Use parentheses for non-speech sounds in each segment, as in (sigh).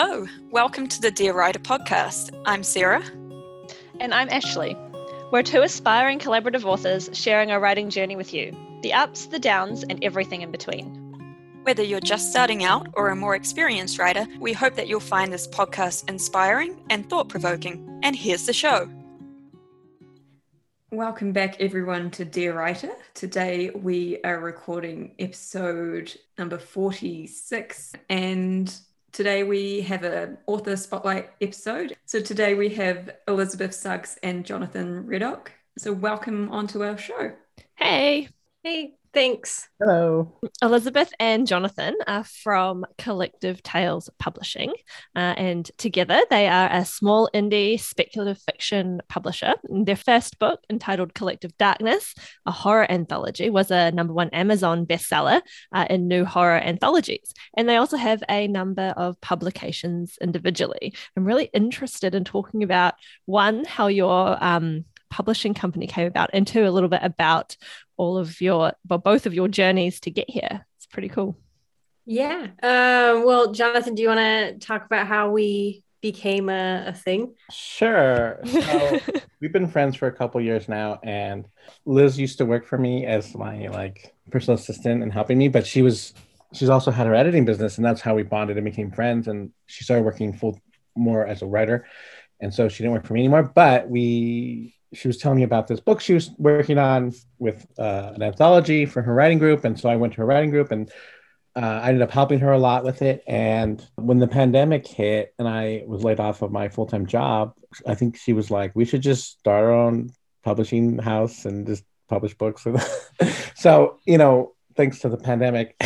Hello, welcome to the Dear Writer podcast. I'm Sarah. And I'm Ashley. We're two aspiring collaborative authors sharing our writing journey with you the ups, the downs, and everything in between. Whether you're just starting out or a more experienced writer, we hope that you'll find this podcast inspiring and thought provoking. And here's the show. Welcome back, everyone, to Dear Writer. Today we are recording episode number 46, and today we have an author spotlight episode. So today we have Elizabeth Suggs and Jonathan Reddoch. So welcome onto our show. Hey. Hey. Thanks. Hello. Elizabeth and Jonathan are from Collective Tales Publishing, uh, and together they are a small indie speculative fiction publisher. Their first book, entitled Collective Darkness, a horror anthology, was a number one Amazon bestseller uh, in new horror anthologies. And they also have a number of publications individually. I'm really interested in talking about one, how your um, publishing company came about, and two, a little bit about all of your, well, both of your journeys to get here. It's pretty cool. Yeah. Um, well, Jonathan, do you want to talk about how we became a, a thing? Sure. (laughs) So we've been friends for a couple years now, and Liz used to work for me as my like personal assistant and helping me, but she was she's also had her editing business, and that's how we bonded and became friends. And she started working full more as a writer, and so she didn't work for me anymore. But we she was telling me about this book she was working on with uh, an anthology for her writing group. And so I went to her writing group and uh, I ended up helping her a lot with it. And when the pandemic hit and I was laid off of my full time job, I think she was like, we should just start our own publishing house and just publish books. (laughs) so, you know, thanks to the pandemic, (laughs)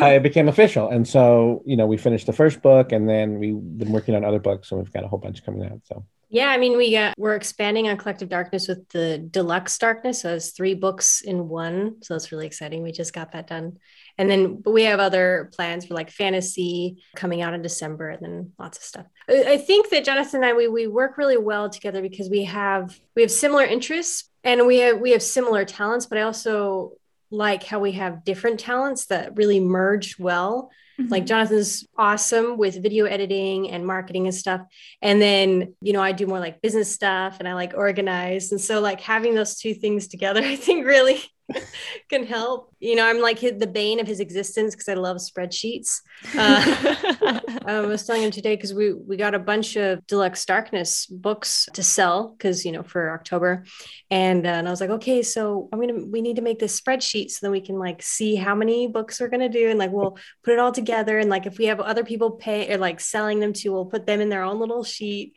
I became official. And so, you know, we finished the first book and then we've been working on other books. and we've got a whole bunch coming out. So, yeah, I mean, we got we're expanding on Collective Darkness with the Deluxe Darkness. So it's three books in one. So it's really exciting. We just got that done. And then but we have other plans for like fantasy coming out in December and then lots of stuff. I think that Jonathan and I we we work really well together because we have we have similar interests and we have we have similar talents, but I also like how we have different talents that really merge well Mm-hmm. Like Jonathan's awesome with video editing and marketing and stuff. And then, you know, I do more like business stuff and I like organize. And so like having those two things together, (laughs) I think really (laughs) can help. You know, I'm like the bane of his existence because I love spreadsheets. (laughs) Uh, (laughs) I was telling him today because we we got a bunch of deluxe darkness books to sell because you know for October, and uh, and I was like, okay, so I'm gonna we need to make this spreadsheet so that we can like see how many books we're gonna do and like we'll put it all together and like if we have other people pay or like selling them to, we'll put them in their own little sheet.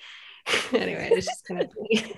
(laughs) anyway, it's just kind of funny.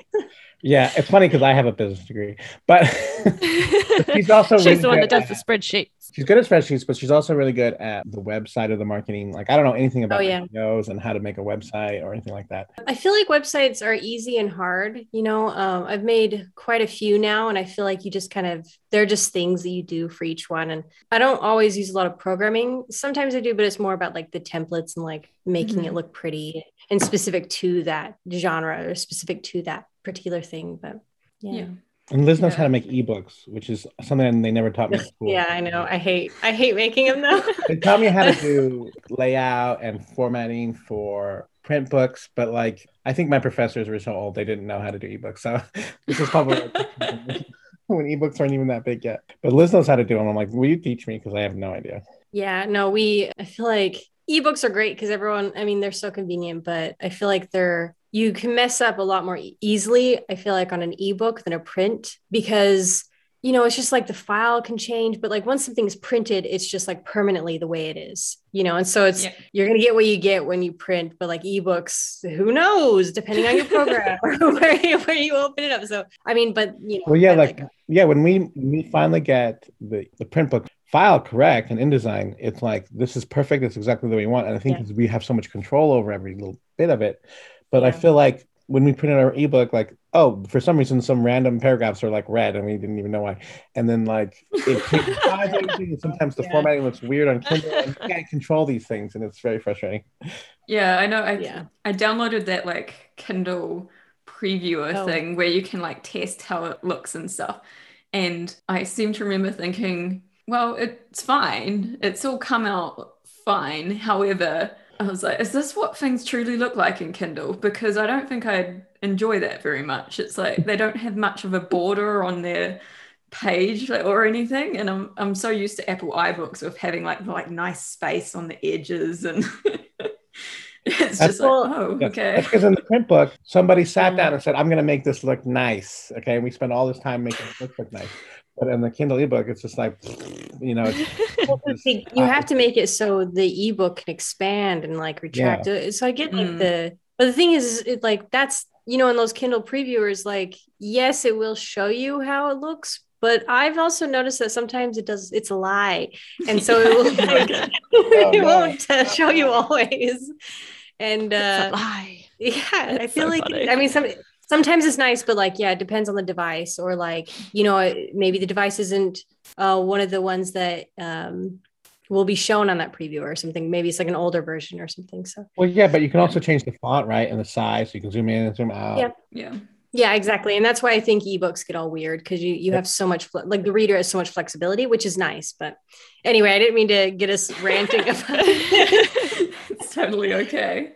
Yeah, it's funny because I have a business degree, but (laughs) she's also she's really the one that does at, the spreadsheets. She's good at spreadsheets, but she's also really good at the website of the marketing. Like I don't know anything about oh, yeah. videos and how to make a website or anything like that. I feel like websites are easy and hard. You know, um, I've made quite a few now, and I feel like you just kind of they're just things that you do for each one. And I don't always use a lot of programming. Sometimes I do, but it's more about like the templates and like making mm-hmm. it look pretty and specific to that genre or specific to that particular thing. But yeah. yeah. And Liz knows yeah. how to make ebooks, which is something they never taught me. (laughs) yeah, I know. I hate I hate making them though. (laughs) they taught me how to (laughs) do layout and formatting for print books, but like I think my professors were so old they didn't know how to do ebooks. So this is probably when ebooks aren't even that big yet. But Liz knows how to do them. I'm like, will you teach me? Because I have no idea. Yeah, no, we I feel like ebooks are great because everyone, I mean, they're so convenient, but I feel like they're, you can mess up a lot more easily, I feel like on an ebook than a print because, you know, it's just like the file can change, but like once something's printed, it's just like permanently the way it is, you know? And so it's, yeah. you're going to get what you get when you print, but like ebooks, who knows, depending on your program (laughs) or where you, where you open it up. So, I mean, but, you know. Well, yeah, like, like, yeah, when we, we finally get the, the print book, file correct and InDesign, it's like this is perfect. It's exactly the way we want. And I think yeah. we have so much control over every little bit of it. But yeah. I feel like when we printed our ebook, like, oh, for some reason, some random paragraphs are like red and we didn't even know why. And then like it everything. (laughs) And sometimes the yeah. formatting looks weird on Kindle and you (laughs) can't control these things. And it's very frustrating. Yeah, I know. I, yeah. I downloaded that like Kindle previewer oh. thing where you can like test how it looks and stuff. And I seem to remember thinking, well, it's fine. It's all come out fine. However, I was like, is this what things truly look like in Kindle? Because I don't think I'd enjoy that very much. It's like they don't have much of a border on their page or anything. And I'm I'm so used to Apple iBooks of having like like nice space on the edges and (laughs) it's That's- just like, oh, Yeah, okay. That's because in the print book, somebody sat Mm. down and said, I'm going to make this look nice. Okay. And we spent all this time making it look, look nice. But in the Kindle ebook, it's just like, you know, it's, (laughs) See, you have to make it so the ebook can expand and like retract it. So I get like Mm. the, but the thing is, it like that's you know in those Kindle previewers, like yes, it will show you how it looks, but I've also noticed that sometimes it does. It's a lie, and so it will (laughs) like (laughs) it won't uh, show you always. And It's a uh, lie. yeah, I feel so like funny. I mean some sometimes it's nice, but like yeah, it depends on the device or like you know maybe the device isn't uh, one of the ones that um, will be shown on that preview or something. Maybe it's like an older version or something. So well, yeah, but you can also change the font, right? And the size. So you can zoom in and zoom out. Yeah. yeah. yeah, exactly, and that's why I think ebooks get all weird because you you have so much fle- like the reader has so much flexibility, which is nice. But anyway, I didn't mean to get us ranting about. (laughs) (laughs) it's totally okay.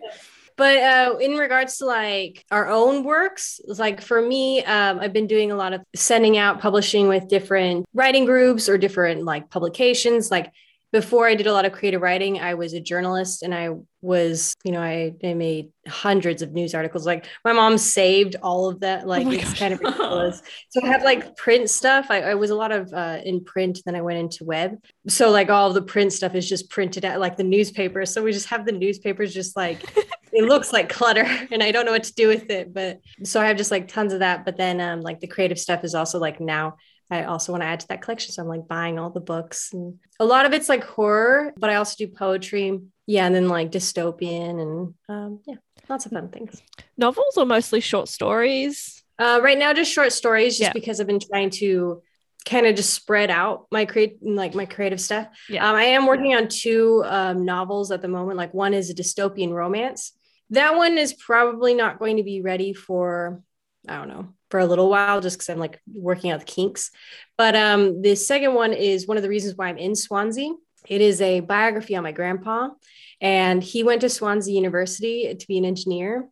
But uh, in regards to like our own works like for me um, i've been doing a lot of sending out publishing with different writing groups or different like publications. Like before i did a lot of creative writing i was a journalist and i was you know i, I made hundreds of news articles like my mom saved all of that like my it's gosh. kind of (laughs) ridiculous so i have like print stuff I, I was a lot of uh, in print then i went into web so like all the print stuff is just printed out like the newspapers so we just have the newspapers just like (laughs) it looks like clutter (laughs) and I don't know what to do with it. But so I have just like tons of that. But then um like the creative stuff is also like now I also want to add to that collection. So I'm like buying all the books and a lot of it's like horror, but I also do poetry. Yeah, and then like dystopian and um yeah, lots of fun things. Novels or mostly short stories? Uh right now just short stories just Yeah. because I've been trying to kind of just spread out my create like my creative stuff. Yeah. Um, I am working on two um, novels at the moment. Like one is a dystopian romance. That one is probably not going to be ready for I don't know for a little while, just because I'm like working out the kinks. But um, the second one is one of the reasons why I'm in Swansea. It is a biography on my grandpa, and he went to Swansea University to be an engineer,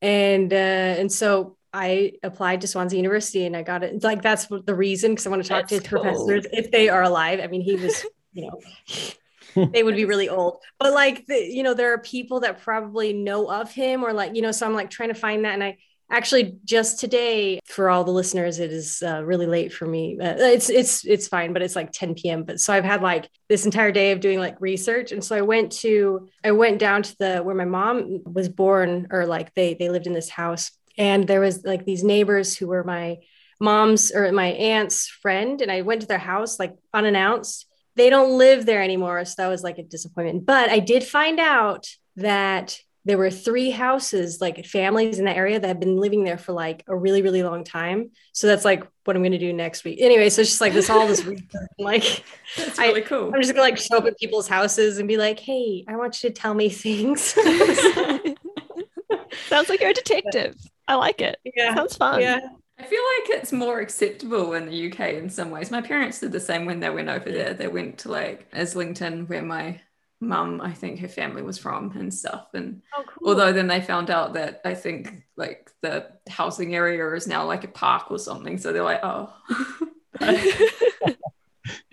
and uh, and so I applied to Swansea University and I got it. Like that's the reason because I want to talk to cool. professors if they are alive. I mean, he was, you know, (laughs) they would be really old. But like, the, you know, there are people that probably know of him or like, you know, so I'm like trying to find that. And I actually just today, for all the listeners, it is uh, really late for me. Uh, it's it's it's fine, but it's like 10 p.m. But so I've had like this entire day of doing like research, and so I went to I went down to the where my mom was born, or like they they lived in this house, and there was like these neighbors who were my mom's or my aunt's friend, and I went to their house like unannounced. They don't live there anymore, so that was like a disappointment. But I did find out that there were three houses, like families in that area that have been living there for like a really, really long time. So that's like what I'm going to do next week. Anyway, so it's just like this, all this research. (laughs) Like, (laughs) That's I- really cool. I'm just gonna like show up at people's houses and be like, "Hey, I want you to tell me things." (laughs) Sounds like you're a detective. I like it. yeah, Sounds fun. yeah, I feel like it's more acceptable in the UK in some ways. My parents did the same when they went over there. They went to like Islington, where my mum, I think her family was from and stuff. And oh, cool. although then they found out that I think like the housing area is now like a park or something. So they're like, oh. (laughs)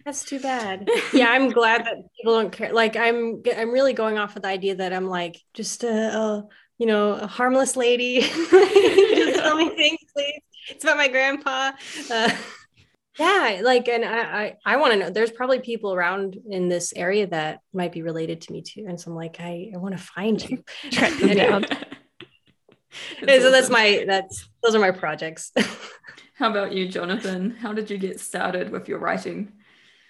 That's too bad. Yeah, I'm glad that people don't care. Like, I'm I'm really going off with the idea that I'm like just a, a you know a harmless lady. (laughs) just tell me (laughs) things, please. It's about my grandpa. Uh, yeah, like, and I I, I want to know. There's probably people around in this area that might be related to me too, and so I'm like, I I want (laughs) to find you. Track them down. That's (laughs) so that's awesome. my that's those are my projects. (laughs) How about you, Jonathan? How did you get started with your writing?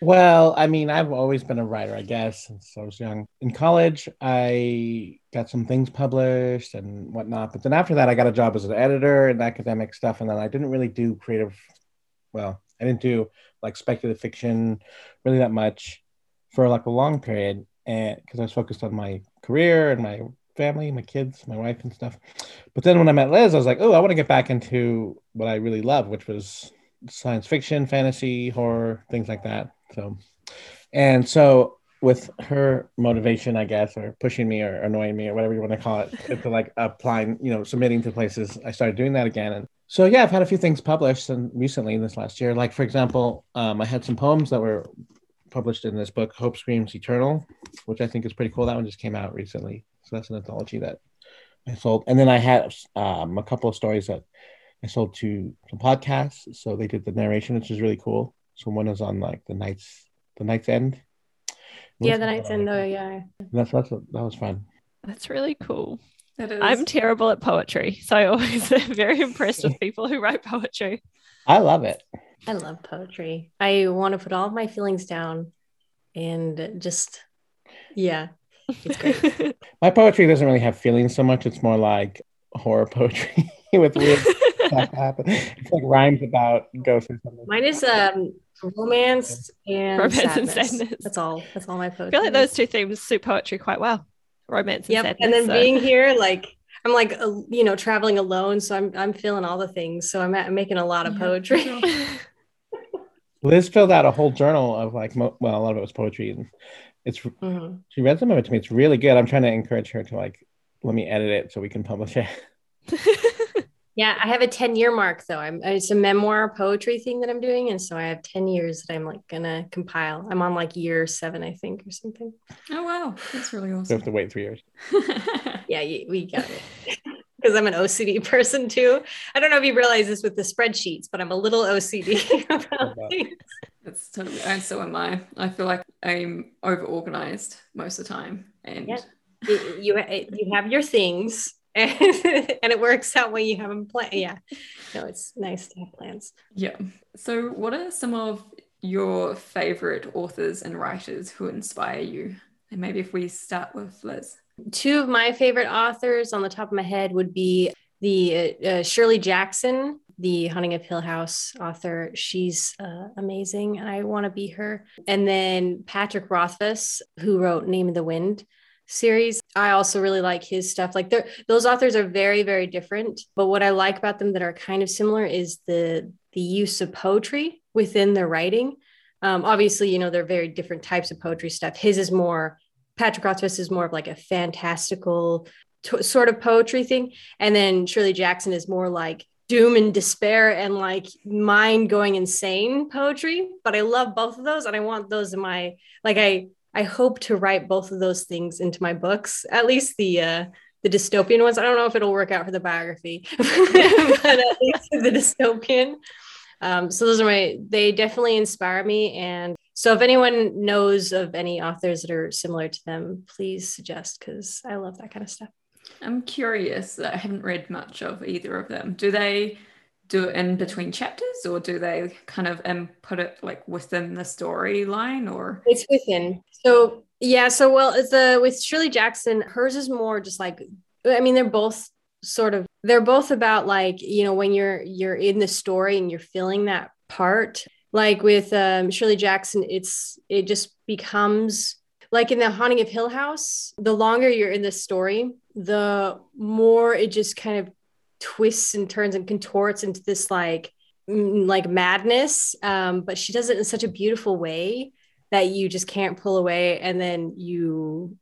Well, I mean, I've always been a writer, I guess, since I was young. In college, I got some things published and whatnot. But then after that, I got a job as an editor and academic stuff. And then I didn't really do creative, well, I didn't do like speculative fiction really that much for like a long period. And because I was focused on my career and my family, my kids, my wife, and stuff. But then when I met Liz, I was like, oh, I want to get back into what I really love, which was science fiction, fantasy, horror, things like that. So, and so with her motivation, I guess, or pushing me or annoying me or whatever you want to call it, (laughs) to like applying, you know, submitting to places, I started doing that again. And so, yeah, I've had a few things published and recently in this last year. Like, for example, um, I had some poems that were published in this book, Hope Screams Eternal, which I think is pretty cool. That one just came out recently. So that's an anthology that I sold. And then I had um, a couple of stories that I sold to some podcasts. So they did the narration, which is really cool. So one is on like the night's the night's end. Yeah, the night's end. Oh, yeah. That's that's that was fun. That's really cool. That is. I'm terrible at poetry, so I always (laughs) am very impressed with (laughs) people who write poetry. I love it. I love poetry. I want to put all of my feelings down and just, yeah, it's great. (laughs) My poetry doesn't really have feelings so much. It's more like horror poetry with weird stuff happen. It's like rhymes about ghosts or something. Mine is um romance and Romance and sadness. sadness. That's all. That's all my poetry. I feel like those two themes suit poetry quite well. Romance and Yep. sadness. And then so- being here, like I'm like uh, you know traveling alone, so I'm I'm feeling all the things. So I'm, I'm making a lot of Yeah. poetry. (laughs) Liz filled out a whole journal of like, mo- well, a lot of it was poetry, and it's Mhm. she read some of it to me. It's really good. I'm trying to encourage her to like let me edit it so we can publish it. (laughs) Yeah, I have a 10 year mark though. I'm it's a memoir poetry thing that I'm doing, and so I have 10 years that I'm like gonna compile. I'm on like year seven, I think, or something. oh wow, that's really awesome. You have to wait three years. (laughs) Yeah, you, we got it. (laughs) Because I'm an OCD person too. I don't know if you realize this with the spreadsheets, but I'm a little OCD (laughs) about things. That's totally. And so am I. I feel like I'm over organized most of the time, and Yeah. You, you you have your things, and, (laughs) and it works out when you have them plan. Yeah, no, it's nice to have plans. Yeah. So, what are some of your favorite authors and writers who inspire you? And maybe if we start with Liz. Two of my favorite authors on the top of my head would be the uh, uh, Shirley Jackson, the Haunting of Hill House author. She's uh, amazing, and I want to be her. And then Patrick Rothfuss, who wrote Name of the Wind series. I also really like his stuff. Like those authors are very, very different. But what I like about them that are kind of similar is the the use of poetry within their writing. Um, obviously, you know, they're very different types of poetry stuff. His is more Patrick Rothfuss is more of like a fantastical t- sort of poetry thing. And then Shirley Jackson is more like doom and despair and like mind going insane poetry. But I love both of those and I want those in my like I I hope to write both of those things into my books, at least the uh the dystopian ones. I don't know if it'll work out for the biography, (laughs) but at least the dystopian. Um, so those are my they definitely inspire me and so if anyone knows of any authors that are similar to them please suggest because i love that kind of stuff I'm curious. I haven't read much of either of them. Do they do it in between chapters, or do they kind of um, put it like within the storyline? Or it's within so yeah so well the with shirley jackson hers is more just like i mean they're both sort of they're both about like you know when you're you're in the story and you're feeling that part like with um, shirley jackson it's it just becomes like in the haunting of hill house the longer you're in the story the more it just kind of twists and turns and contorts into this like like madness um, but she does it in such a beautiful way that you just can't pull away and then you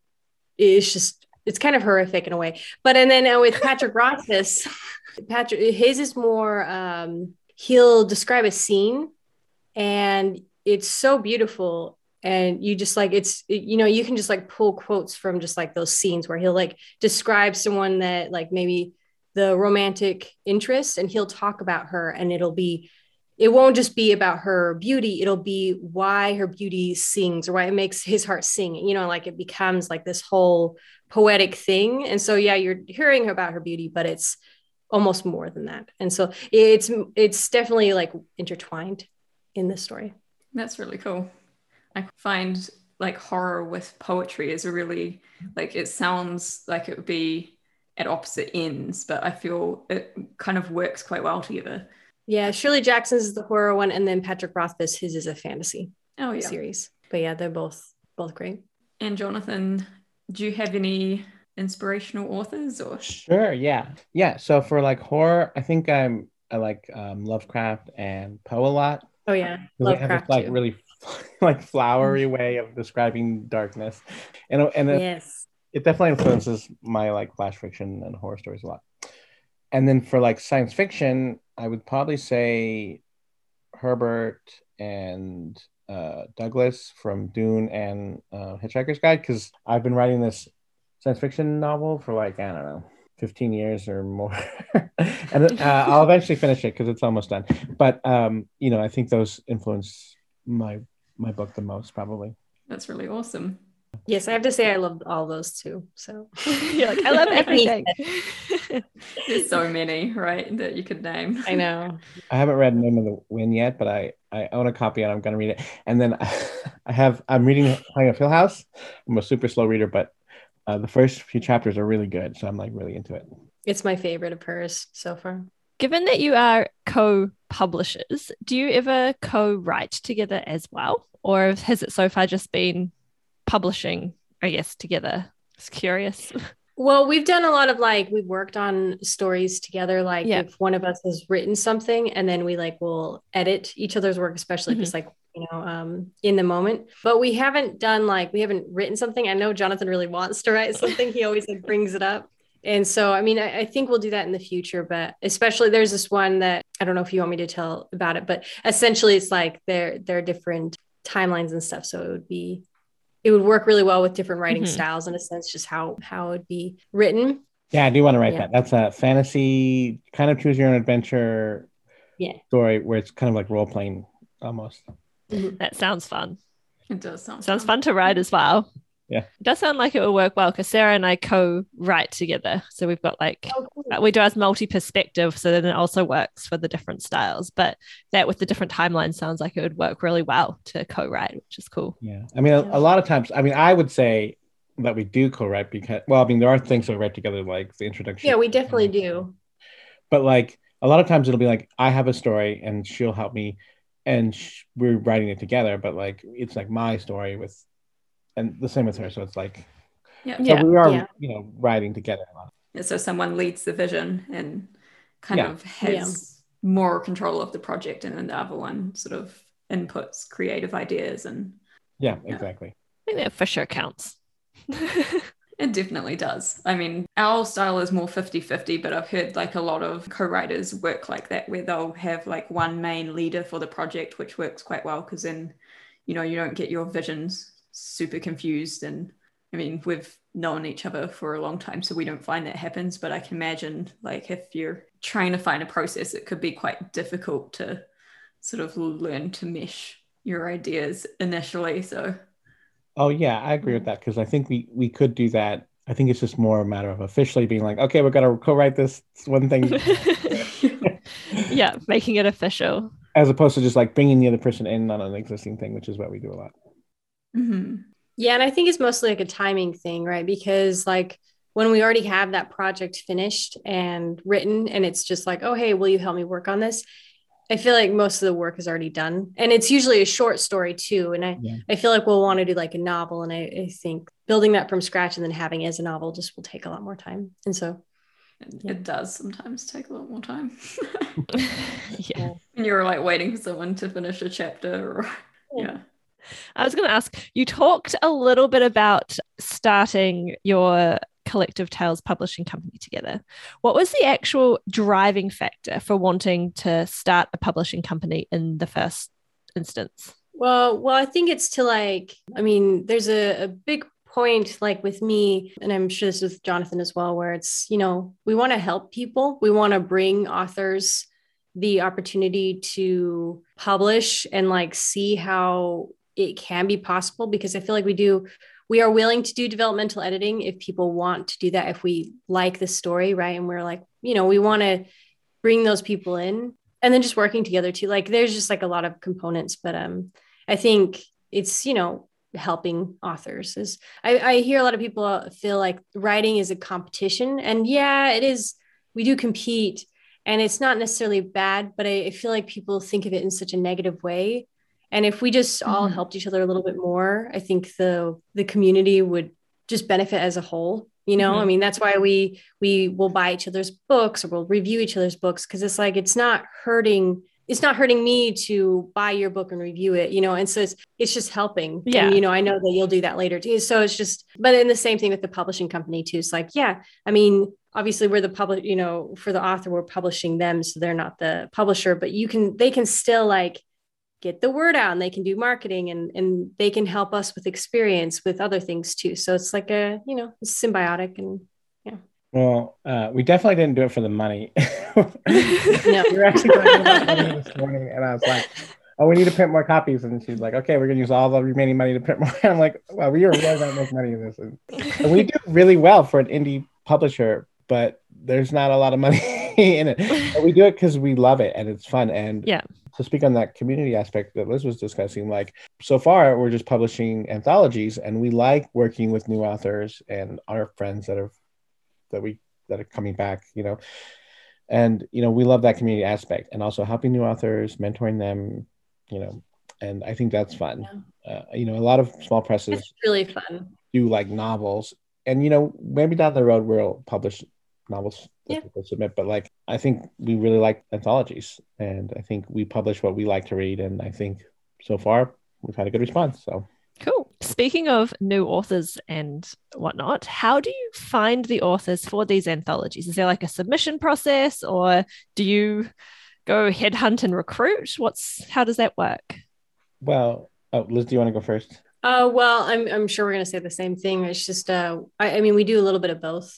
it's just it's kind of horrific in a way. But and then uh, with patrick rothfuss (laughs) patrick his is more um he'll describe a scene and it's so beautiful and you just like it's you know you can just like pull quotes from just like those scenes where he'll like describe someone that like maybe the romantic interest and he'll talk about her and it'll be it won't just be about her beauty it'll be why her beauty sings or why it makes his heart sing you know like it becomes like this whole poetic thing. And so yeah you're hearing about her beauty but it's almost more than that. And so it's it's definitely like intertwined in the story. That's really cool. I find like horror with poetry is a really like it sounds like it would be at opposite ends, but I feel it kind of works quite well together. yeah shirley jackson's is the horror one and then patrick rothfuss his is a fantasy Oh yeah. series but yeah they're both both great And Jonathan, do you have any inspirational authors or Sure, yeah. Yeah. So for like horror, I think I'm I like um, Lovecraft and Poe a lot. oh yeah 'Cause they have lovecraft this, like too. really (laughs) like flowery way of describing darkness, and and yes. It definitely influences my like flash fiction and horror stories a lot. And then for like science fiction, I would probably say Herbert and uh, Douglas from Dune and uh, Hitchhiker's Guide because I've been writing this science fiction novel for like I don't know 15 years or more (laughs) and uh, I'll eventually finish it because it's almost done but um, you know I think those influence my my book the most probably That's really awesome. Yes, I have to say I loved all those too. So (laughs) You're like, I love everything. (laughs) There's so many, right, that you could name. I know. I haven't read Name of the Wind yet, but I I own a copy and I'm gonna read it. And then (laughs) I have I'm reading Haunting of Hill House. I'm a super slow reader, but uh, the first few chapters are really good, so I'm like really into it. It's my favorite of hers so far. Given that you are co-publishers, do you ever co-write together as well, or has it so far just been publishing? I guess together. It's curious. Well, we've done a lot of like we've worked on stories together. Like Yeah. if one of us has written something, and then we like will edit each other's work, especially if Mhm. it's like you know um, in the moment. But we haven't done like we haven't written something. I know Jonathan really wants to write something. he always like brings it up. And so, I mean, I, I think we'll do that in the future, but especially there's this one that I don't know if you want me to tell about it, but essentially it's like there, there are different timelines and stuff. So it would be, it would work really well with different writing Mhm. styles in a sense, just how, how it would be written. Yeah, I do want to write Yeah. that. That's a fantasy kind of choose your own adventure Yeah. story where it's kind of like role playing almost. that sounds fun. It does sound Sounds fun to write as well. Yeah. It does sound like it will work well because Sarah and I co-write together. So we've got like Oh, cool. uh, we do as multi-perspective, so then it also works for the different styles. But that with the different timelines sounds like it would work really well to co-write, which is cool. Yeah. I mean, a, Yeah. a lot of times, I mean, I would say that we do co-write because, well, I mean, there are things that we write together, like the introduction. Yeah, we definitely do. But like a lot of times it'll be like, I have a story and she'll help me and sh- we're writing it together, but like, it's like my story with, and the same with her. So it's like, Yeah. so Yeah. we are, Yeah. you know, writing together a lot. Yeah, So someone leads the vision and kind Yeah. of has more control of the project, and then the other one sort of inputs creative ideas and Yeah, Yeah. exactly. I think that for sure counts. (laughs) It definitely does. I mean, our style is more 50 50, but I've heard like a lot of co writers work like that, where they'll have like one main leader for the project, which works quite well because then, you know, you don't get your visions super confused. And I mean, we've known each other for a long time, so we don't find that happens. But I can imagine like if you're trying to find a process, it could be quite difficult to sort of learn to mesh your ideas initially. So, Oh yeah, I agree with that because I think we we could do that. I think it's just more a matter of officially being like, okay, we're gonna co-write this one thing, (laughs) yeah, making it official. as opposed to just like bringing the other person in on an existing thing, which is what we do a lot. Mhm. Yeah, and I think it's mostly like a timing thing, right? Because like when we already have that project finished and written, and it's just like, oh, hey, will you help me work on this? I feel like most of the work is already done. And it's usually a short story too. And I, Yeah. I feel like we'll want to do like a novel. And I, I think building that from scratch and then having it as a novel just will take a lot more time. And so It, Yeah. it does sometimes take a lot more time. (laughs) (laughs) yeah. and you're like waiting for someone to finish a chapter or yeah. I was going to ask you talked a little bit about starting your collective tales publishing company together. What was the actual driving factor for wanting to start a publishing company in the first instance? Well, well, I think it's to like, I mean, there's a, a big point like with me, and I'm sure this is with Jonathan as well, where it's, you know, we want to help people. We want to bring authors the opportunity to publish and like see how it can be possible because I feel like we do we are willing to do developmental editing if people want to do that if we like the story right? And we're like you know we want to bring those people in. And then just working together too like there's just like a lot of components but um i think it's you know helping authors is I, I hear a lot of people feel like writing is a competition and yeah it is we do compete and it's not necessarily bad but I, I feel like people think of it in such a negative way and if we just all Mhm. helped each other a little bit more i think the the community would just benefit as a whole you know i Mhm. mean that's why we we will buy each other's books or we'll review each other's books because it's like it's not hurting it's not hurting me to buy your book and review it, you know, and so it's, it's just helping. Yeah. And, you know, I know that you'll do that later too. So it's just, but in the same thing with the publishing company too. It's like, yeah, I mean, obviously we're the public, you know, for the author, we're publishing them. So they're not the publisher, but you can, they can still like get the word out and they can do marketing and, and they can help us with experience with other things too. So it's like a, you know, symbiotic and yeah. Well, uh, we definitely didn't do it for the money. (laughs) No. we were actually talking about money this morning, and I was like, "Oh, we need to print more copies." And she's like, "Okay, we're gonna use all the remaining money to print more." And (laughs) I'm like, "Well, we are really gonna make money in this." And, and we do really well for an indie publisher, but there's not a lot of money in it. But we do it because we love it and it's fun. And Yeah. to speak on that community aspect that Liz was discussing, like so far we're just publishing anthologies, and we like working with new authors and our friends that are that we that are coming back. You know and you know we love that community aspect and also helping new authors mentoring them you know and i think that's fun uh, you know a lot of small presses it's really fun. do like novels and you know maybe down the road we'll publish novels that Yeah. people submit but like i think we really like anthologies and i think we publish what we like to read and i think so far we've had a good response so Cool. Speaking of new authors and whatnot, how do you find the authors for these anthologies? Is there like a submission process or do you go headhunt and recruit? What's how does that work? well oh liz do you want to go first Uh, well, I'm, I'm sure we're going to say the same thing. It's just, uh, I, I mean, we do a little bit of both.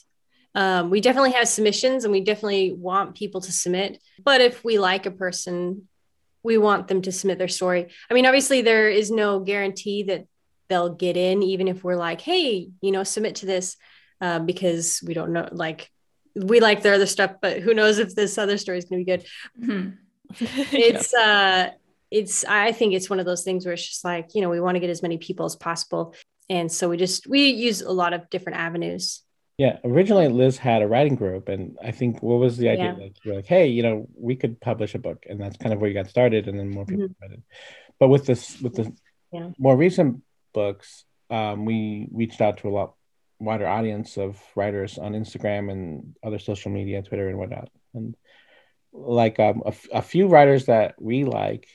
Um, we definitely have submissions and we definitely want people to submit. But if we like a person, we want them to submit their story. I mean, obviously, there is no guarantee that they'll get in, even if we're like, hey, you know, submit to this, uh, because we don't know, like, we like their other stuff, but who knows if this other story is going to be good Mhm. (laughs) it's uh it's i think it's one of those things where it's just like you know we want to get as many people as possible and so we just we use a lot of different avenues Yeah, originally Liz had a writing group, and I think what was the idea? Yeah. Like, you're like, hey, you know, we could publish a book, and that's kind of where you got started, and then more people Mhm. read it. But with this, with the Yeah. more recent books, um, we reached out to a lot wider audience of writers on Instagram and other social media, Twitter and whatnot, and like um, a, f- a few writers that we like.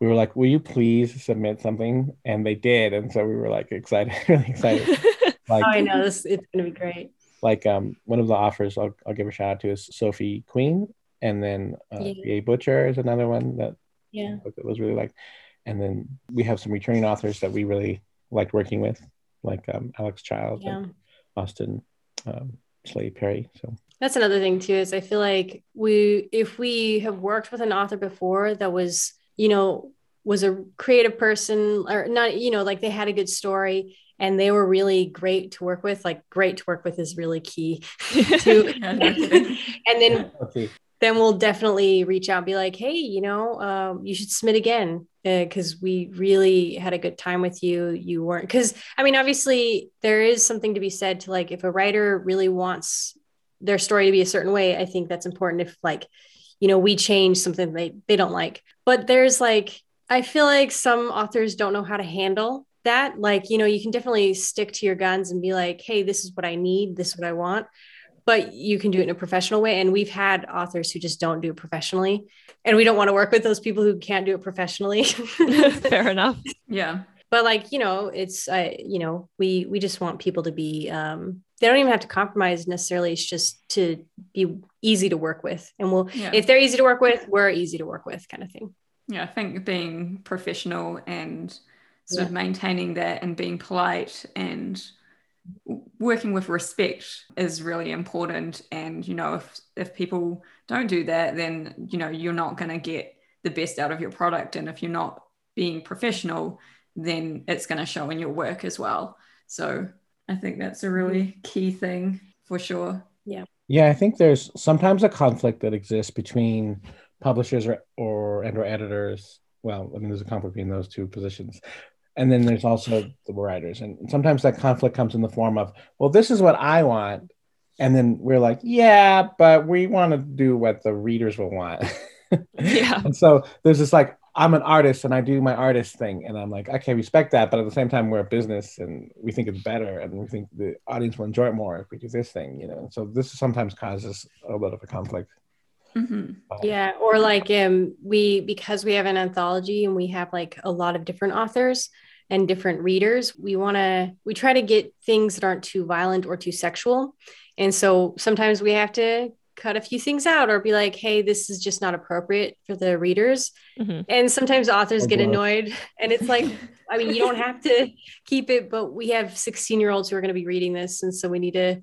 We were like, "Will you please submit something?" And they did, and so we were like excited, (laughs) really excited. (laughs) Like, oh i know. This it's going to be great. like um one of the offers I'll, I'll give a shout out to is Sophie Queen and then uh, Yeah. B.A. Butcher is another one that yeah. That was really like and then we have some returning authors that we really liked working with like um, Alex Child yeah. And Austin um, Slade Perry so. That's another thing too is i feel like we if we have worked with an author before that was you know was a creative person or not you know like they had a good story and they were really great to work with like great to work with is really key (laughs) to Yeah, no kidding. (laughs) and then okay. then we'll definitely reach out and be like hey you know um, you should submit again because we really had a good time with you. You weren't because i mean obviously there is something to be said to like if a writer really wants their story to be a certain way i think that's important if like you know we change something they they don't like. But there's like i feel like some authors don't know how to handle that like you know you can definitely stick to your guns and be like hey this is what i need this is what i want but you can do it in a professional way and we've had authors who just don't do it professionally and we don't want to work with those people who can't do it professionally (laughs) Fair enough. Yeah. but like you know it's uh, you know we we just want people to be um they don't even have to compromise necessarily it's just to be easy to work with and we'll Yeah. if they're easy to work with we're easy to work with kind of thing Yeah, I think being professional and sort of maintaining that and being polite and working with respect is really important. And you know, if if people don't do that, then you know you're not going to get the best out of your product. And if you're not being professional, then it's going to show in your work as well. So I think that's a mm-hmm. really key thing for sure. yeah Yeah, I think there's sometimes a conflict that exists between publishers or, or and or editors well I mean there's a conflict between those two positions and then there's also the writers. And sometimes that conflict comes in the form of well this is what i want. And then we're like yeah but we want to do what the readers will want. (laughs) Yeah. and so there's this like i'm an artist and i do my artist thing. And i'm like okay respect that. But at the same time we're a business and we think it's better. And we think the audience will enjoy it more if we do this thing you know. So this sometimes causes a little bit of a conflict. Mhm. Yeah, or like um we because we have an anthology and we have like a lot of different authors and different readers, we want to we try to get things that aren't too violent or too sexual. And so sometimes we have to cut a few things out or be like, "Hey, this is just not appropriate for the readers." Mhm. And sometimes authors Oh, get annoyed and it's like I mean, you don't (laughs) have to keep it, but we have 16-year-olds who are going to be reading this and so we need to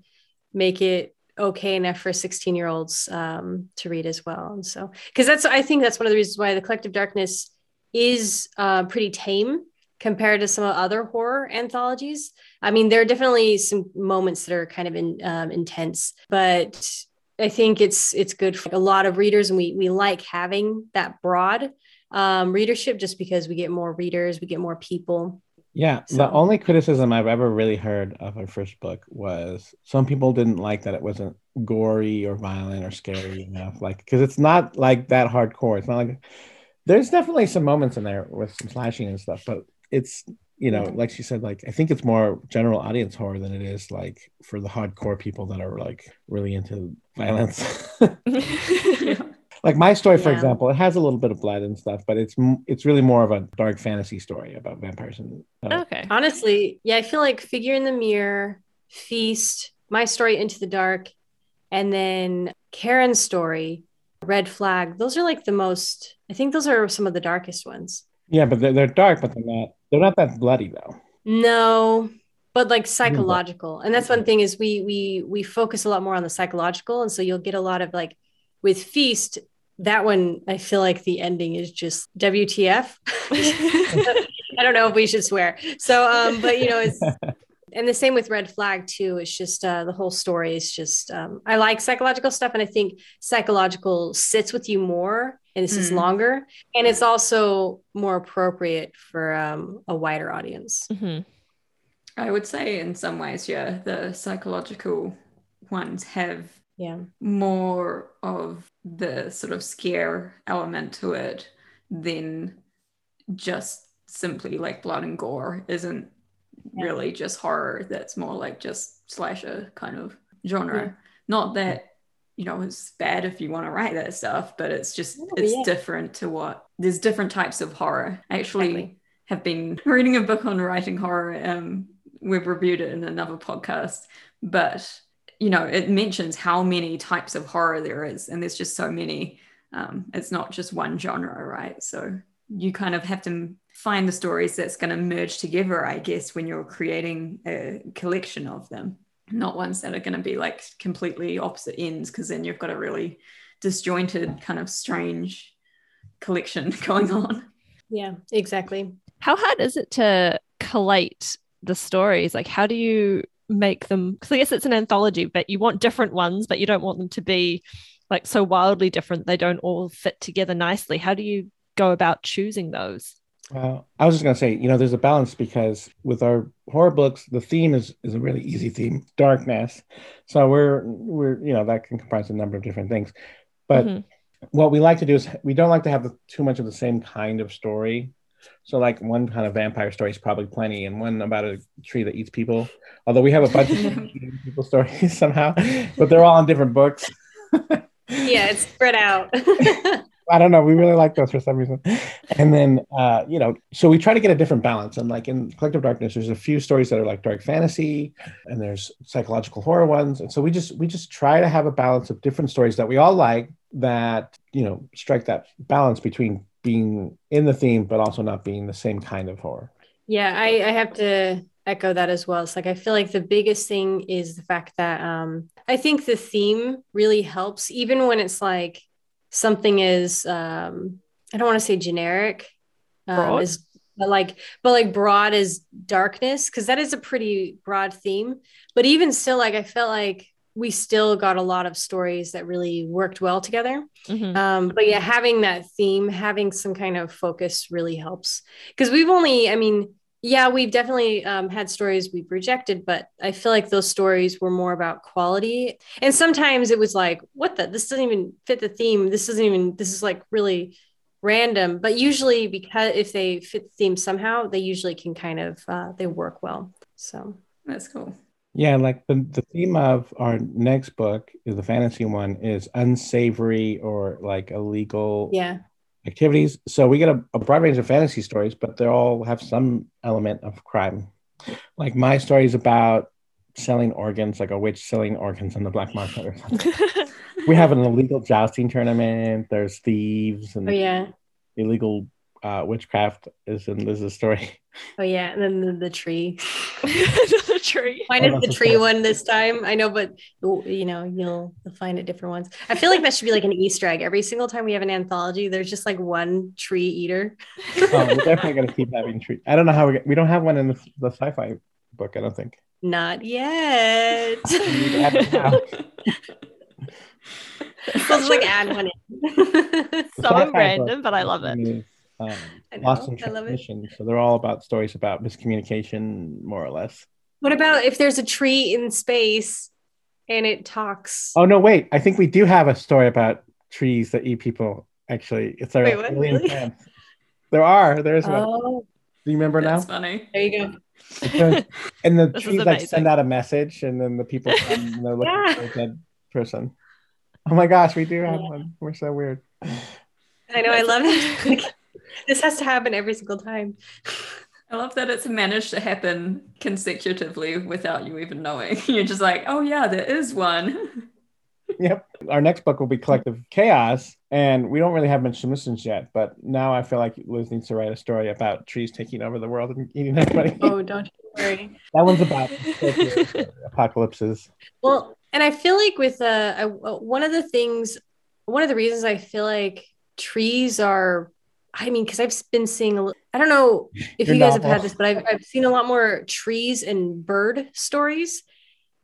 make it okay enough for 16 year olds um, to read as well. And so, because that's, I think that's one of the reasons why the Collective Darkness is uh, pretty tame compared to some other horror anthologies. I mean, there are definitely some moments that are kind of in, um, intense, but I think it's it's good for a lot of readers, and we we like having that broad um, readership just because we get more readers, we get more people. Yeah, the only criticism I've ever really heard of our first book was some people didn't like that it wasn't gory or violent or scary enough. Like, because it's not like that hardcore. It's not like there's definitely some moments in there with some slashing and stuff, but it's you know, like she said, like I think it's more general audience horror than it is like for the hardcore people that are like really into violence. Yeah. (laughs) like my story, for Yeah. example, it has a little bit of blood and stuff, but it's it's really more of a dark fantasy story about vampires and uh, okay. Honestly, yeah, I feel like Figure in the Mirror, Feast, My Story Into the Dark, and then Karen's story, Red Flag. Those are like the most, I think those are some of the darkest ones. Yeah, but they're, they're dark, but they're not they're not that bloody though. No, but like psychological. And that's one thing is we we we focus a lot more on the psychological. And so you'll get a lot of like with Feast, that one I feel like the ending is just WTF. (laughs) I don't know if we should swear. So um, but you know, it's (laughs) and the same with red flag too it's just uh, the whole story is just um, i like psychological stuff and i think psychological sits with you more and this is Mm. longer and it's also more appropriate for um, a wider audience Mhm. I would say in some ways, yeah, the psychological ones have yeah more of the sort of scare element to it than just simply like blood and gore isn't Yeah. really just horror that's more like just slasher kind of genre Yeah. not that you know it's bad if you want to write that stuff but it's just No, it's yeah. different to what there's different types of horror I actually Exactly. have been (laughs) reading a book on writing horror um we've reviewed it in another podcast but you know it mentions how many types of horror there is and there's just so many um, it's not just one genre right so you kind of have to find the stories that's going to merge together i guess when you're creating a collection of them not ones that are going to be like completely opposite ends because then you've got a really disjointed kind of strange collection (laughs) going on yeah exactly How hard is it to collate the stories? Like, how do you make them? Because I guess it's an anthology, but you want different ones, but you don't want them to be like so wildly different they don't all fit together nicely. How do you go about choosing those? Well, I was just gonna say, you know, there's a balance because with our horror books, the theme is is a really easy theme, darkness. So we're we're you know that can comprise a number of different things, but Mhm. what we like to do is we don't like to have the, too much of the same kind of story. So like one kind of vampire story is probably plenty, and one about a tree that eats people. Although we have a bunch of (laughs) people stories (laughs) somehow, but they're all in different books. (laughs) yeah it's spread out I don't know. We really like those for some reason. And then, uh, you know, so we try to get a different balance. And like in Collective Darkness, there's a few stories that are like dark fantasy, and there's psychological horror ones. And so we just we just try to have a balance of different stories that we all like that you know strike that balance between being in the theme but also not being the same kind of horror. Yeah, I, I have to echo that as well. It's like I feel like the biggest thing is the fact that um, I think the theme really helps, even when it's like something is um, I don't want to say generic um, is but like but like broad is darkness because that is a pretty broad theme. But even still, like I felt like we still got a lot of stories that really worked well together. Mhm. Um, but yeah, having that theme, having some kind of focus really helps. Because we've only, I mean, yeah, we've definitely um, had stories we've rejected, but I feel like those stories were more about quality. And sometimes it was like, what the, this doesn't even fit the theme. This doesn't even, this is like really random. But usually, because if they fit the theme somehow, they usually can kind of, uh, they work well. So That's cool. Yeah, like the, the theme of our next book is the fantasy one is unsavory or like illegal Yeah. Activities. So we get a, a broad range of fantasy stories, but they all have some element of crime. Like my story is about selling organs, like a witch selling organs on the black market. Or something. (laughs) we have an illegal jousting tournament. There's thieves and Oh yeah. illegal uh, witchcraft is in Liz's story. Oh yeah. And then the, the tree. (laughs) the tree. Mine Oh, is the tree okay. one this time. I know, but you know, you'll you'll find it different ones. I feel like that should be like an Easter egg. Every single time we have an anthology, there's just like one tree eater. Oh, we're (laughs) definitely going to keep having trees. I don't know how we get, we don't have one in the, the sci-fi book. I don't think. Not yet. (laughs) We need to add it now. Let's like add one in. So sci-fi random, book but I love it. Is, um, (laughs) know, Lost in I love it. Transmission. So they're all about stories about miscommunication, more or less. What about if there's a tree in space and it talks? Oh no, wait! I think we do have a story about trees that eat people. Actually, it's our Wait, what? alien Really? There are. There is one. Oh, Do you remember now? Funny. there you go. Because- (laughs) and the trees like send out a message, and then the people come and they're looking Yeah. for a dead person. Oh my gosh, we do have Yeah. one. We're so weird. I know. I love it. (laughs) Like, (laughs) this has to happen every single time. (laughs) I love that it's managed to happen consecutively without you even knowing. (laughs) You're just like, oh yeah, there is one. Yep. Our next book will be Collective Chaos, and we don't really have much submissions yet. But now I feel like Liz needs to write a story about trees taking over the world and eating everybody. Oh, don't you worry. That one's about apocalypses. Well, and I feel like with uh, I, uh, one of the things, one of the reasons I feel like trees are, I mean, because I've been seeing, a li- I don't know if Your you guys have had this, but I've, I've seen a lot more trees and bird stories.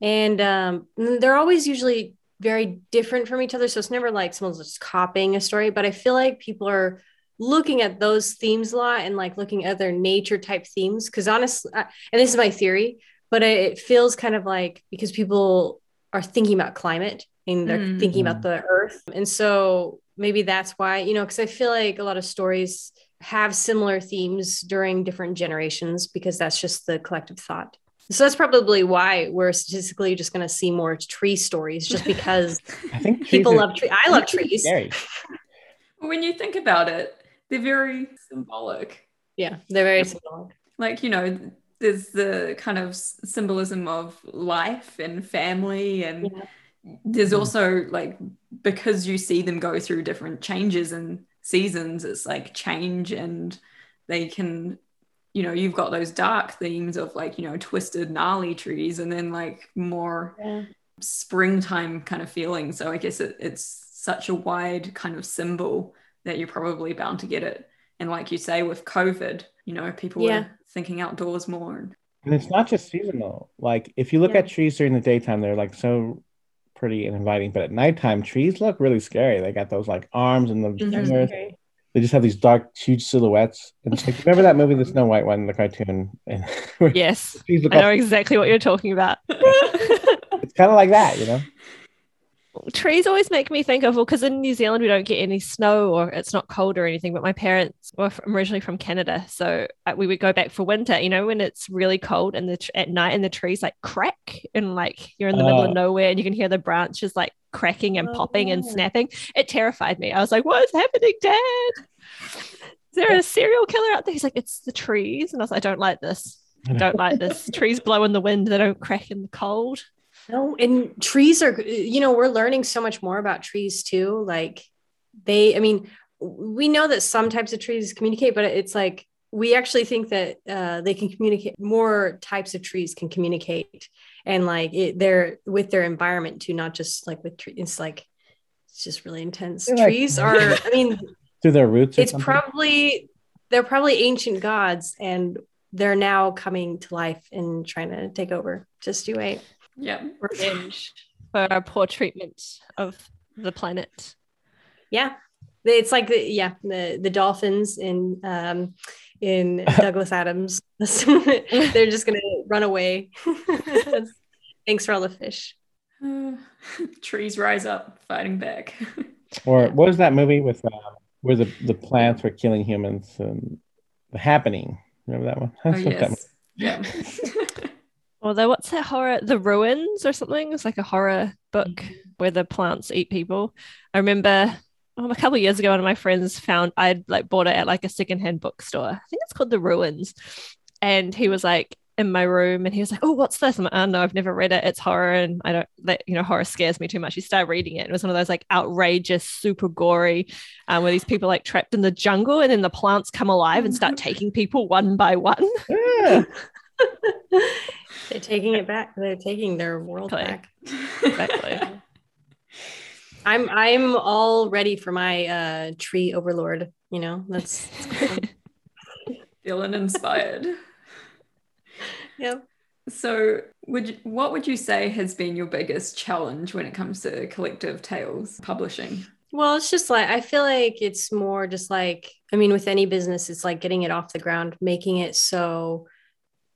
And um, they're always usually very different from each other. So it's never like someone's just copying a story, but I feel like people are looking at those themes a lot and like looking at other nature type themes. Cause honestly, I- and this is my theory, but it feels kind of like because people are thinking about climate and they're Mm. thinking about the earth. And so maybe that's why, you know, because I feel like a lot of stories have similar themes during different generations because that's just the collective thought. So that's probably why we're statistically just going to see more tree stories, just because (laughs) I think people are love trees. I love trees. When you think about it, they're very symbolic. Yeah, they're very symbolic. Like, you know, there's the kind of symbolism of life and family and there's Mm. also like because you see them go through different changes and seasons it's like change and they can you know you've got those dark themes of like you know twisted gnarly trees and then like more Yeah. springtime kind of feeling so i guess it, it's such a wide kind of symbol that you're probably bound to get it and like you say with covid you know people Yeah. were thinking outdoors more And it's not just seasonal. Like if you look Yeah. at trees during the daytime, they're like so pretty and inviting. But at nighttime, trees look really scary. They got those like arms and the Mhm. fingers. They just have these dark, huge silhouettes. And it's like remember that movie, The Snow White one, the cartoon. (laughs) Yes. I know exactly what you're talking about. (laughs) it's kind of like that, you know. Trees always make me think of, well, because in New Zealand we don't get any snow or it's not cold or anything, but my parents were from, originally from Canada. So uh, we would go back for winter, you know, when it's really cold and the at night and the trees like crack and like you're in the middle Oh. of nowhere and you can hear the branches like cracking and Oh, popping and snapping. It terrified me. I was like, what is happening, Dad? Is there a serial killer out there? He's like, it's the trees. And I was like, I don't like this. I (laughs) don't like this. trees blow in the wind. They don't crack in the cold. No, and trees are, you know, we're learning so much more about trees too. Like they, I mean, we know that some types of trees communicate, but it's like we actually think that uh, they can communicate. More types of trees can communicate, and like it, they're with their environment too, not just like with trees. It's like it's just really intense. They're like- trees are, I (laughs) mean, Through their roots. it's something. probably they're probably ancient gods, and they're now coming to life and trying to take over. Just you wait. Yeah Revenge for our poor treatment of the planet. Yeah. It's like the yeah, the the dolphins in um in (laughs) Douglas Adams. (laughs) They're just gonna run away. (laughs) Thanks for all the fish. Uh, (sighs) trees rise up fighting back Or what was that movie with uh, where the, the plants were killing humans? And the Happening. Remember that one? oh That's what that yes yeah Although, what's that horror? The Ruins or something? It's like a horror book Mm-hmm. where the plants eat people. I remember um, a couple of years ago, one of my friends found I'd like bought it at like a secondhand bookstore. I think it's called The Ruins. And he was like in my room and he was like, Oh, what's this? I'm like, Oh, no, I've never read it. It's horror. And I don't, that, you know, horror scares me too much. He started reading it. It was one of those like outrageous, super gory, um, where these people like trapped in the jungle and then the plants come alive and start taking people one by one. Yeah. (laughs) They're taking it back. They're taking their world Clay. back. Exactly. (laughs) I'm I'm all ready for my uh tree overlord. You know, that's, that's cool. (laughs) Feeling inspired. (laughs) yep. So, would you, what would you say has been your biggest challenge when it comes to collective tales publishing? Well, it's just like I feel like it's more just like I mean, with any business, it's like getting it off the ground, making it so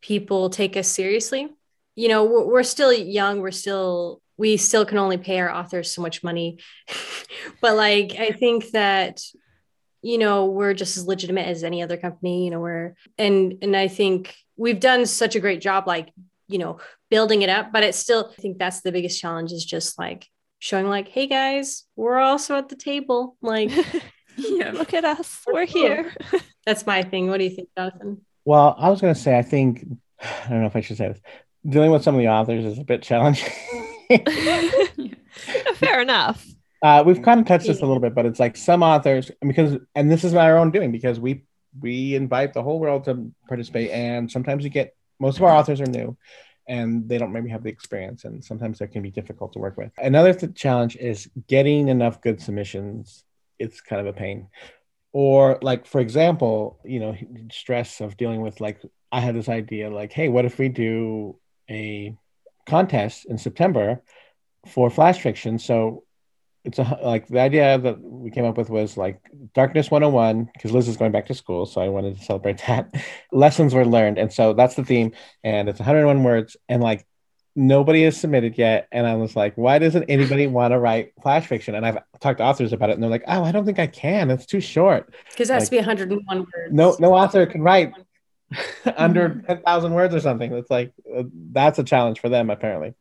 people take us seriously. You know, we're, we're still young. We're still we still can only pay our authors so much money, (laughs) but like I think that you know we're just as legitimate as any other company. You know, we're and and I think we've done such a great job, like you know, building it up. But it's still I think that's the biggest challenge is just like showing like, hey guys, we're also at the table. Like (laughs) (laughs) Yeah. Look at us. We're cool. here. that's my thing. What do you think, Jonathan? Well, I was going to say, I think, I don't know if I should say this. Dealing with some of the authors is a bit challenging. (laughs) Fair enough. uh, we've kind of touched this a little bit, but it's like some authors, because, and this is our own doing because we we invite the whole world to participate, and sometimes you get most of our authors are new, and they don't maybe have the experience, and sometimes that can be difficult to work with. Another th- challenge is getting enough good submissions. It's kind of a pain. Or like for example, you know, stress of dealing with like I had this idea like, hey, what if we do a contest in September for flash fiction? So it's a like the idea that we came up with was like darkness 101 because liz is going back to school so i wanted to celebrate (laughs) that lessons were learned and so that's the theme and it's 101 words and like nobody has submitted yet and i was like why doesn't anybody (laughs) want to write flash fiction? And i've talked to authors about it and they're like oh i don't think i can. It's too short. Because it has Like- to be 101 words. no no author can write (laughs) (laughs) under 10,000 words or something. It's like uh, that's a challenge for them apparently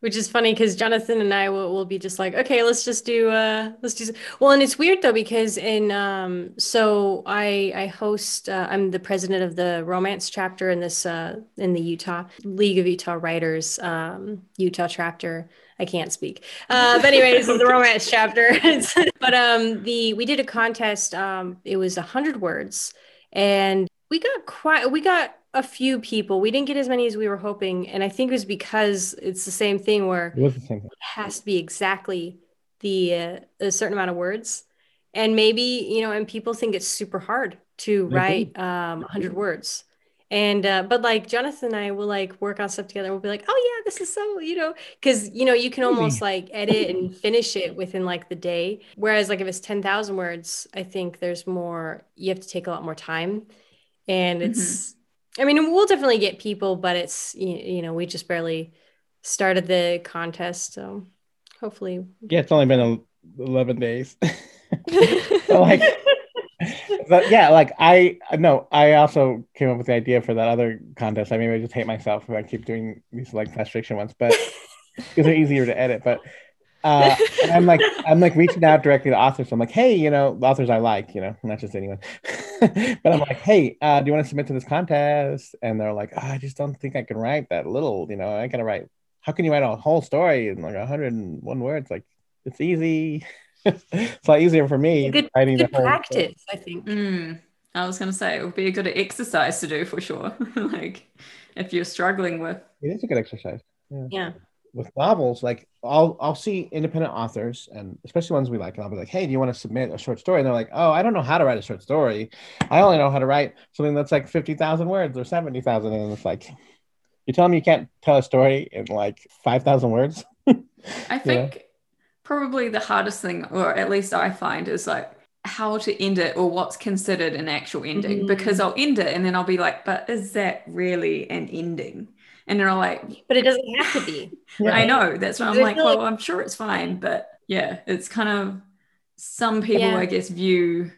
Which is funny because Jonathan and I will, will be just like, okay, let's just do uh let's do well, and it's weird though because in um so I I host uh, I'm the president of the romance chapter in this uh in the Utah League of Utah Writers um Utah chapter. I can't speak. Uh, but anyways, the (laughs) romance chapter. (laughs) but um the we did a contest. Um it was a hundred words and we got quite we got a few people. We didn't get as many as we were hoping, and I think it was because it's the same thing where it was the same thing it has to be exactly the uh, a certain amount of words, and maybe you know, and people think it's super hard to Mhm. write um 100 words. And uh, but like Jonathan and I will like work on stuff together. We'll be like, oh yeah, this is so you know, because you know you can almost like edit and finish it within like the day. Whereas like if it's ten thousand words, I think there's more. You have to take a lot more time, and it's. I mean, we'll definitely get people, but it's you, you know we just barely started the contest, so hopefully. yeah it's only been 11 days (laughs) So, (laughs) like but yeah like i no i also came up with the idea for that other contest i maybe i just hate myself if i keep doing these like flash fiction ones but (laughs) because they're easier to edit but uh and i'm like i'm like reaching out directly to authors i'm like hey you know authors i like you know not just anyone (laughs) but i'm like hey uh do you want to submit to this contest and they're like oh, i just don't think i can write that little you know i gotta write how can you write a whole story in like 101 words like it's easy (laughs) it's a lot easier for me Good, writing good the whole practice, I think. Mm, I was going to say it would be a good exercise to do for sure. (laughs) like if you're struggling with. it is a good exercise Yeah. With novels, like I'll I'll see independent authors and especially ones we like, and I'll be like, hey, do you want to submit a short story? And they're like, oh, I don't know how to write a short story. I only know how to write something that's like fifty thousand words or seventy thousand, and it's like, you tell me you can't tell a story in like five thousand words? (laughs) I think probably the hardest thing, or at least I find, is like how to end it or what's considered an actual ending. Mhm. Because I'll end it and then I'll be like, but is that really an ending? And they're all like, But it doesn't have to be. (laughs) I know. That's why I'm like, well, like- I'm sure it's fine. But yeah, it's kind of some people, Yeah. I guess, view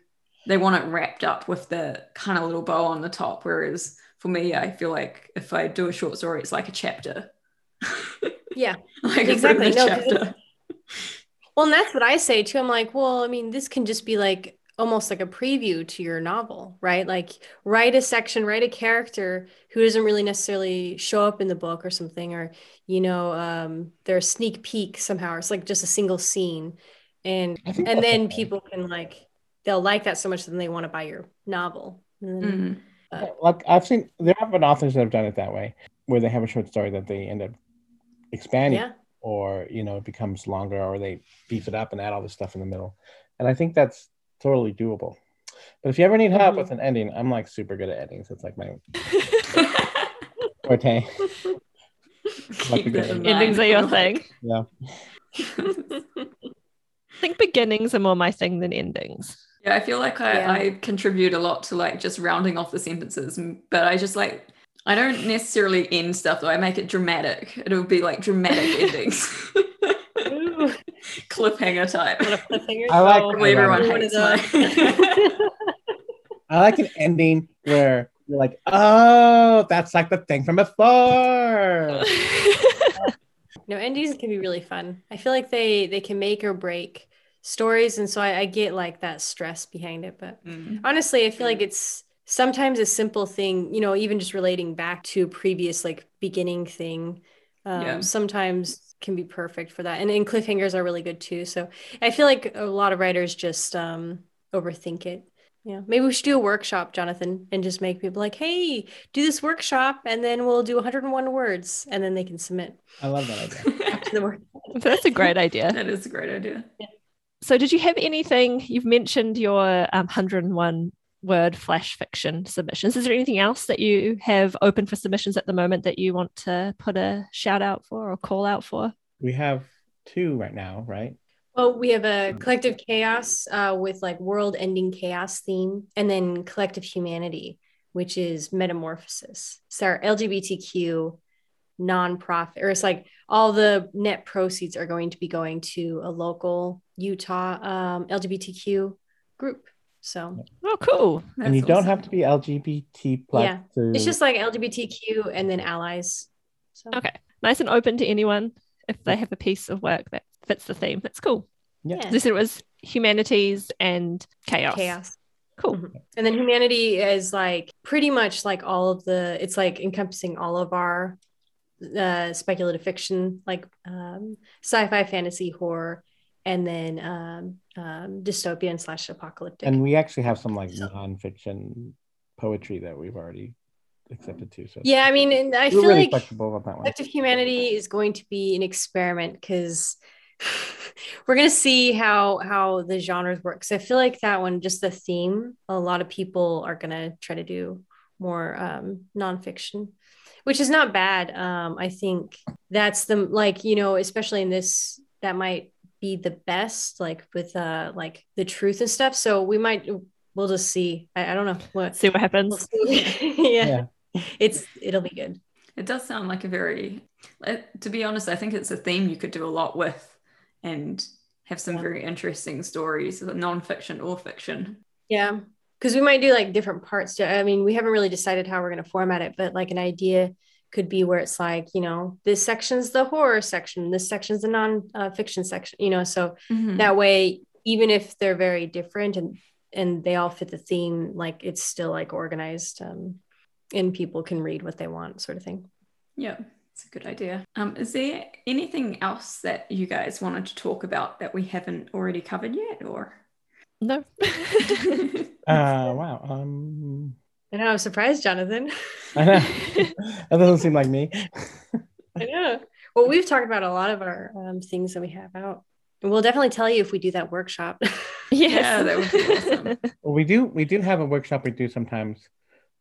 they want it wrapped up with the kind of little bow on the top. Whereas for me, I feel like if I do a short story, it's like a chapter. (laughs) Yeah. like Exactly. a No, of a 'cause chapter. Well, and that's what I say too. I'm like, well, I mean, this can just be like almost like a preview to your novel, right? Like, write a section, write a character who doesn't really necessarily show up in the book or something, or, you know, um, they're a sneak peek somehow, or it's like just a single scene. And and then okay. people can like, they'll like that so much that they want to buy your novel. And then- Mm. Yeah, like I've seen there have been authors that have done it that way, where they have a short story that they end up expanding, yeah. or you know, it becomes longer, or they beef it up and add all this stuff in the middle. And I think that's totally doable. But if you ever need help Mhm. with an ending, I'm like super good at endings. It's like my (laughs) forte. Keep that in mind Endings are your thing. Yeah. (laughs) I think beginnings are more my thing than endings. Yeah, I feel like I, Yeah. I contribute a lot to like just rounding off the sentences, but I just like I don't necessarily end stuff though. I make it dramatic. It'll be like dramatic (laughs) endings, Ooh, cliffhanger type. cliffhanger. I like- Oh, Probably everyone one of hates mine. those. I like an ending where you're like, oh, that's like the thing from before. (laughs) No, endings can be really fun. I feel like they they can make or break stories, and so I, I get like that stress behind it. But Mm. honestly, I feel like it's sometimes a simple thing, you know, even just relating back to a previous like beginning thing. Um, Yeah. Sometimes can be perfect for that, and, and cliffhangers are really good too. So I feel like a lot of writers just um, overthink it. Yeah, maybe we should do a workshop, Jonathan, and just make people like, "Hey, do this workshop, and then we'll do 101 words, and then they can submit I love that idea. (laughs) to. That's a great idea. that is a great idea. So, did you have anything? You've mentioned your um, 101 word flash fiction submissions. Is there anything else that you have open for submissions at the moment that you want to put a shout out for or call out for? We have two right now, right? Well, we have a collective chaos uh, with like world-ending chaos theme, and then collective humanity, which is metamorphosis. So our LGBTQ nonprofit, or it's like all the net proceeds are going to be going to a local Utah um, LGBTQ group. So Oh, cool. and you That's don't have to be LGBT plus. Yeah. to- it's just like LGBTQ and then allies. So Okay. Nice and open to anyone if they have a piece of work that fits the theme. That's cool. Yeah. This it was humanities and chaos. chaos. Cool. Mhm. And then humanity is like pretty much like all of the, it's like encompassing all of our uh, speculative fiction, like um, sci fi, fantasy, horror, and then um, um, dystopian slash apocalyptic. and we actually have some like So- nonfiction poetry that we've already accepted too. So yeah, I mean, and I feel really like flexible on that one. collective humanity is going to be an experiment because (laughs) we're going to see how how the genres work. So I feel like that one, just the theme, a lot of people are going to try to do more um, nonfiction, which is not bad. Um, I think that's the like you know, especially in this, that might be the best, like with uh like the truth and stuff. So we might we'll just see. I, I don't know what. See what We'll happens. see. (laughs) yeah, Yeah. it's it'll be good. It does sound like a very, uh, to be honest, I think it's a theme you could do a lot with and have some Yeah. very interesting stories, non-fiction or fiction. Yeah, because we might do like different parts. To, I mean, we haven't really decided how we're going to format it, but like an idea could be where it's like, you know, this section's the horror section, this section's the non-fiction section, you know, so Mhm. that way, even if they're very different and and they all fit the theme, like it's still like organized, um, and people can read what they want, sort of thing. Yeah, it's a good idea. Um, is there anything else that you guys wanted to talk about that we haven't already covered yet, or? No. (laughs) (laughs) Uh, wow. Um, I know, I'm surprised, Jonathan. (laughs) I know. (laughs) that doesn't seem like me. (laughs) I know. Well, we've talked about a lot of our um, things that we have out. And we'll definitely tell you if we do that workshop. yes. Yeah, that would be awesome. Well, we do we do have a workshop we do sometimes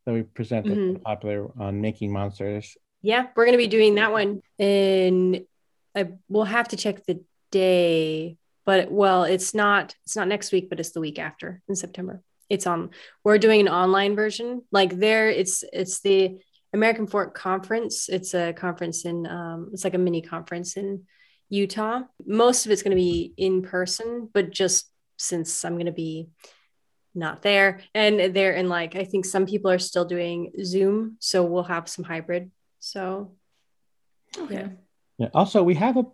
that we present that's Mhm. popular on making monsters. yeah, we're going to be doing that one. And I, we'll have to check the day, but well, it's not it's not next week, but it's the week after in September. It's on we're doing an online version. Like there it's it's the American fork Conference. It's a conference in um it's like a mini conference in Utah. Most of it's going to be in person, but just since I'm going to be not there. And they're in like, I think some people are still doing Zoom. So we'll have some hybrid. So Okay. Yeah. Yeah. Also, we have a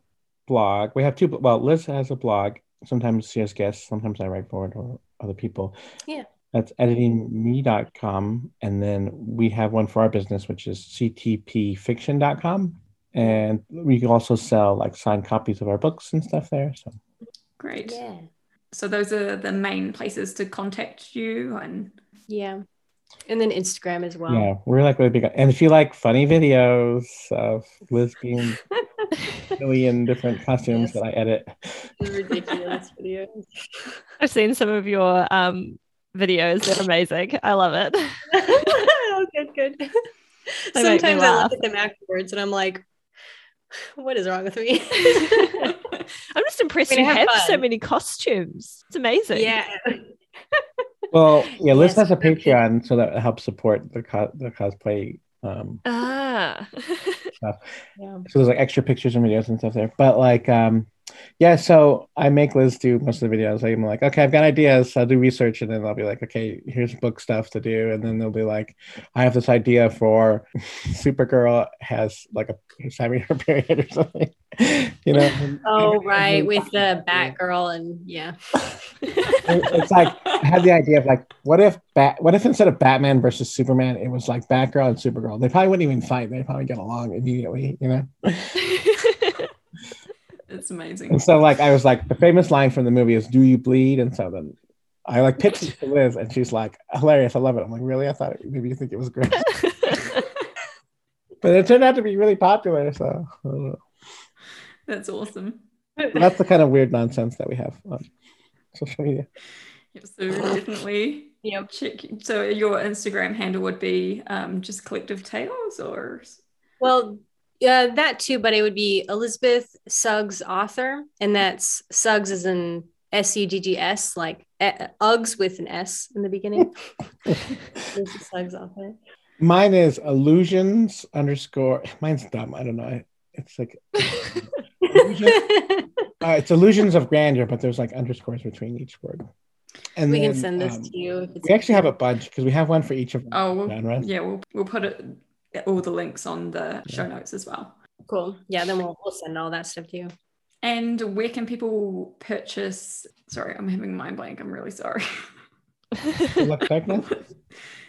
blog. We have two. Well, Liz has a blog. Sometimes she has guests. Sometimes I write for it or other people. Yeah. That's editingme.com. And then we have one for our business, which is ctpfiction.com. And we can also sell like signed copies of our books and stuff there. So Great. yeah. So those are the main places to contact you and Yeah. And then Instagram as well. yeah, we're like really big. And if you like funny videos of Liz being a (laughs) million different costumes Yes. that I edit, Ridiculous videos. (laughs) I've seen some of your um, videos. They're amazing. I love it. oh, (laughs) good, good. They Sometimes I look at them afterwards and I'm like, what is wrong with me? I'm just impressed I mean, you I have have so many costumes. It's amazing. yeah. well, yeah, Liz Yes. has a Patreon, so that helps support the co- the cosplay. Um, Ah. Yeah. so there's like extra pictures and videos and stuff there. But like, um, yeah, so I make Liz do most of the videos. I'm like, okay, I've got ideas. I'll do research, and then I'll be like, okay, here's book stuff to do, and then they'll be like, I have this idea for (laughs) Supergirl has like a having her period or something, (laughs) you know? Oh, right. With the (laughs) Batgirl and yeah. it's like I had the idea of like, what if Bat, what if instead of Batman versus Superman, it was like Batgirl and Supergirl? They probably wouldn't even fight. They probably get along immediately, you know. It's amazing. And so like I was like, the famous line from the movie is, "Do you bleed?" And so then I like pitched it to Liz, and she's like, "Hilarious, I love it." I'm like, "Really? I thought it, maybe you think it was great." (laughs) but it turned out to be really popular. So I don't know. That's awesome. That's the kind of weird nonsense that we have on social media. Yep, so definitely Yeah, check. So your Instagram handle would be um, just collective tales or Well, yeah, that too, but it would be Elizabeth Suggs author, and that's Suggs is in S U G G S, like uh, Uggs with an S in the beginning. (laughs) Suggs author. Mine is illusions underscore. Mine's dumb. I don't know. It's like illusion- (laughs) uh, it's illusions of grandeur, but there's like underscores between each word. And we can send this um, to you. If it's We actually have a bunch because we have one for each of oh we'll, genres. yeah we'll we'll put it all the links on the show notes as well. cool. Yeah, then we'll, we'll send all that stuff to you. And where can people purchase? Sorry, I'm having a mind blank. I'm really sorry. Deluxe (laughs) Darkness?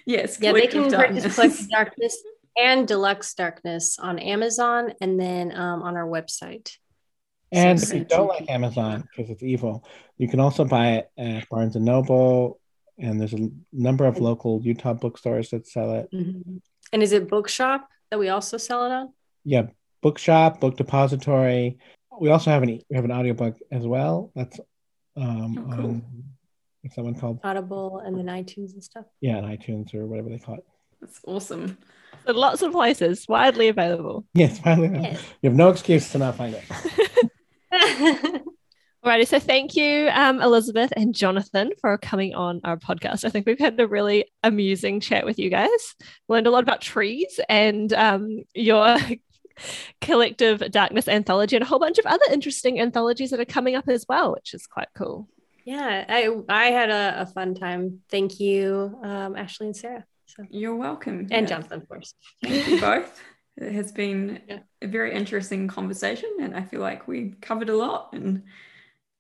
yes, Yeah, they Collective can purchase Darkness. Collective Darkness and Deluxe Darkness on Amazon and then um, on our website. And So if you don't like Amazon because it's evil, you can also buy it at Barnes and Noble. And there's a number of local Utah bookstores that sell it. Mhm. And is it Bookshop that we also sell it on? Yeah, Bookshop, Book Depository. We also have an e, we have an audiobook as well. That's um, Oh, cool. on what's that one called? Audible and then iTunes and stuff. Yeah, and iTunes or whatever they call it. That's awesome. So lots of places, widely available. (laughs) Yes, finally. Yes. You have no excuse to not find it. (laughs) (laughs) Alrighty, so thank you, um, Elizabeth and Jonathan, for coming on our podcast. I think we've had a really amusing chat with you guys. Learned a lot about trees and um, your (laughs) collective darkness anthology, and a whole bunch of other interesting anthologies that are coming up as well, which is quite cool. yeah, I I had a, a fun time. Thank you, um, Ashley and Sarah. So You're welcome. and Yeah. Jonathan, of course. Thank you (laughs) both. It has been Yeah. a very interesting conversation, and I feel like we covered a lot. And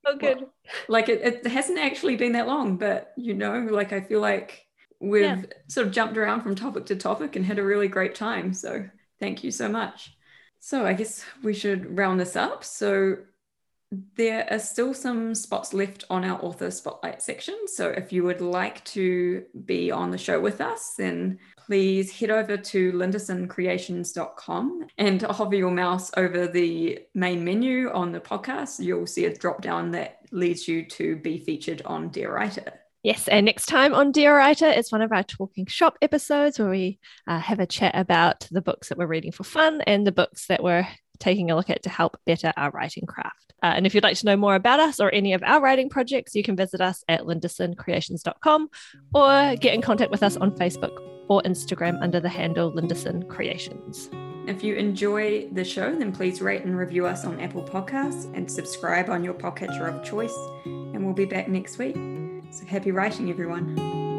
Oh, good. like it, it hasn't actually been that long, but you know, like I feel like we've Yeah. sort of jumped around from topic to topic and had a really great time. So thank you so much. So I guess we should round this up. So there are still some spots left on our author spotlight section. So if you would like to be on the show with us, then please head over to lindersoncreations.com and hover your mouse over the main menu on the podcast. You'll see a drop down that leads you to be featured on Dear Writer. Yes, and next time on Dear Writer, it's one of our Talking Shop episodes where we uh, have a chat about the books that we're reading for fun and the books that we're taking a look at to help better our writing craft. Uh, and if you'd like to know more about us or any of our writing projects, you can visit us at lindersoncreations.com or get in contact with us on Facebook or Instagram under the handle Linderson Creations. If you enjoy the show, then please rate and review us on Apple Podcasts and subscribe on your podcatcher of choice. And we'll be back next week. So happy writing, everyone.